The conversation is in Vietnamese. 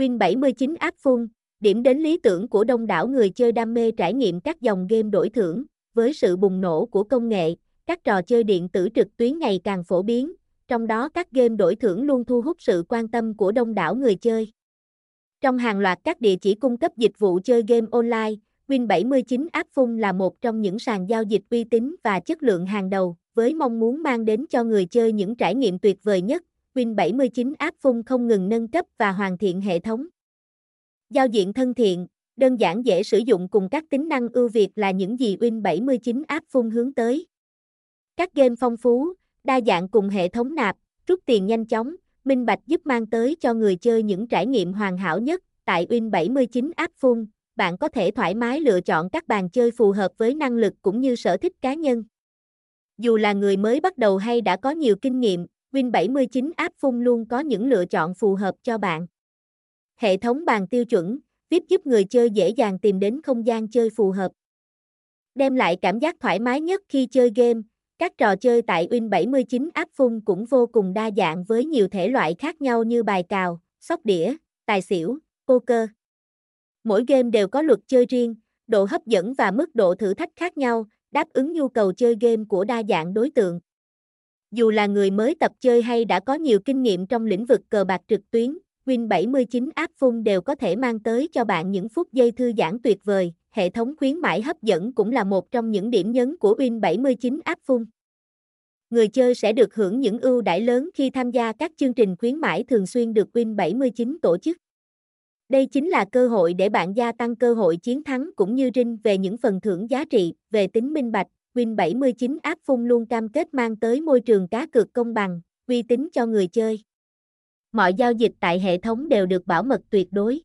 Win79 áp phun điểm đến lý tưởng của đông đảo người chơi đam mê trải nghiệm các dòng game đổi thưởng, với sự bùng nổ của công nghệ, các trò chơi điện tử trực tuyến ngày càng phổ biến, trong đó các game đổi thưởng luôn thu hút sự quan tâm của đông đảo người chơi. Trong hàng loạt các địa chỉ cung cấp dịch vụ chơi game online, Win79 App phun là một trong những sàn giao dịch uy tín và chất lượng hàng đầu, với mong muốn mang đến cho người chơi những trải nghiệm tuyệt vời nhất. Win79 App phung không ngừng nâng cấp và hoàn thiện hệ thống. Giao diện thân thiện, đơn giản dễ sử dụng cùng các tính năng ưu việt là những gì Win79 App phung hướng tới. Các game phong phú, đa dạng cùng hệ thống nạp, rút tiền nhanh chóng, minh bạch giúp mang tới cho người chơi những trải nghiệm hoàn hảo nhất. Tại Win79 App phung, bạn có thể thoải mái lựa chọn các bàn chơi phù hợp với năng lực cũng như sở thích cá nhân. Dù là người mới bắt đầu hay đã có nhiều kinh nghiệm, Win79 App phun luôn có những lựa chọn phù hợp cho bạn. Hệ thống bàn tiêu chuẩn, VIP giúp người chơi dễ dàng tìm đến không gian chơi phù hợp. Đem lại cảm giác thoải mái nhất khi chơi game, các trò chơi tại Win79 App phun cũng vô cùng đa dạng với nhiều thể loại khác nhau như bài cào, sóc đĩa, tài xỉu, poker. Mỗi game đều có luật chơi riêng, độ hấp dẫn và mức độ thử thách khác nhau, đáp ứng nhu cầu chơi game của đa dạng đối tượng. Dù là người mới tập chơi hay đã có nhiều kinh nghiệm trong lĩnh vực cờ bạc trực tuyến, Win79 App phun đều có thể mang tới cho bạn những phút giây thư giãn tuyệt vời. Hệ thống khuyến mãi hấp dẫn cũng là một trong những điểm nhấn của Win79 App phun. Người chơi sẽ được hưởng những ưu đãi lớn khi tham gia các chương trình khuyến mãi thường xuyên được Win79 tổ chức. Đây chính là cơ hội để bạn gia tăng cơ hội chiến thắng cũng như rinh về những phần thưởng giá trị, về tính minh bạch. Win79 áp phun luôn cam kết mang tới môi trường cá cược công bằng, uy tín cho người chơi. Mọi giao dịch tại hệ thống đều được bảo mật tuyệt đối.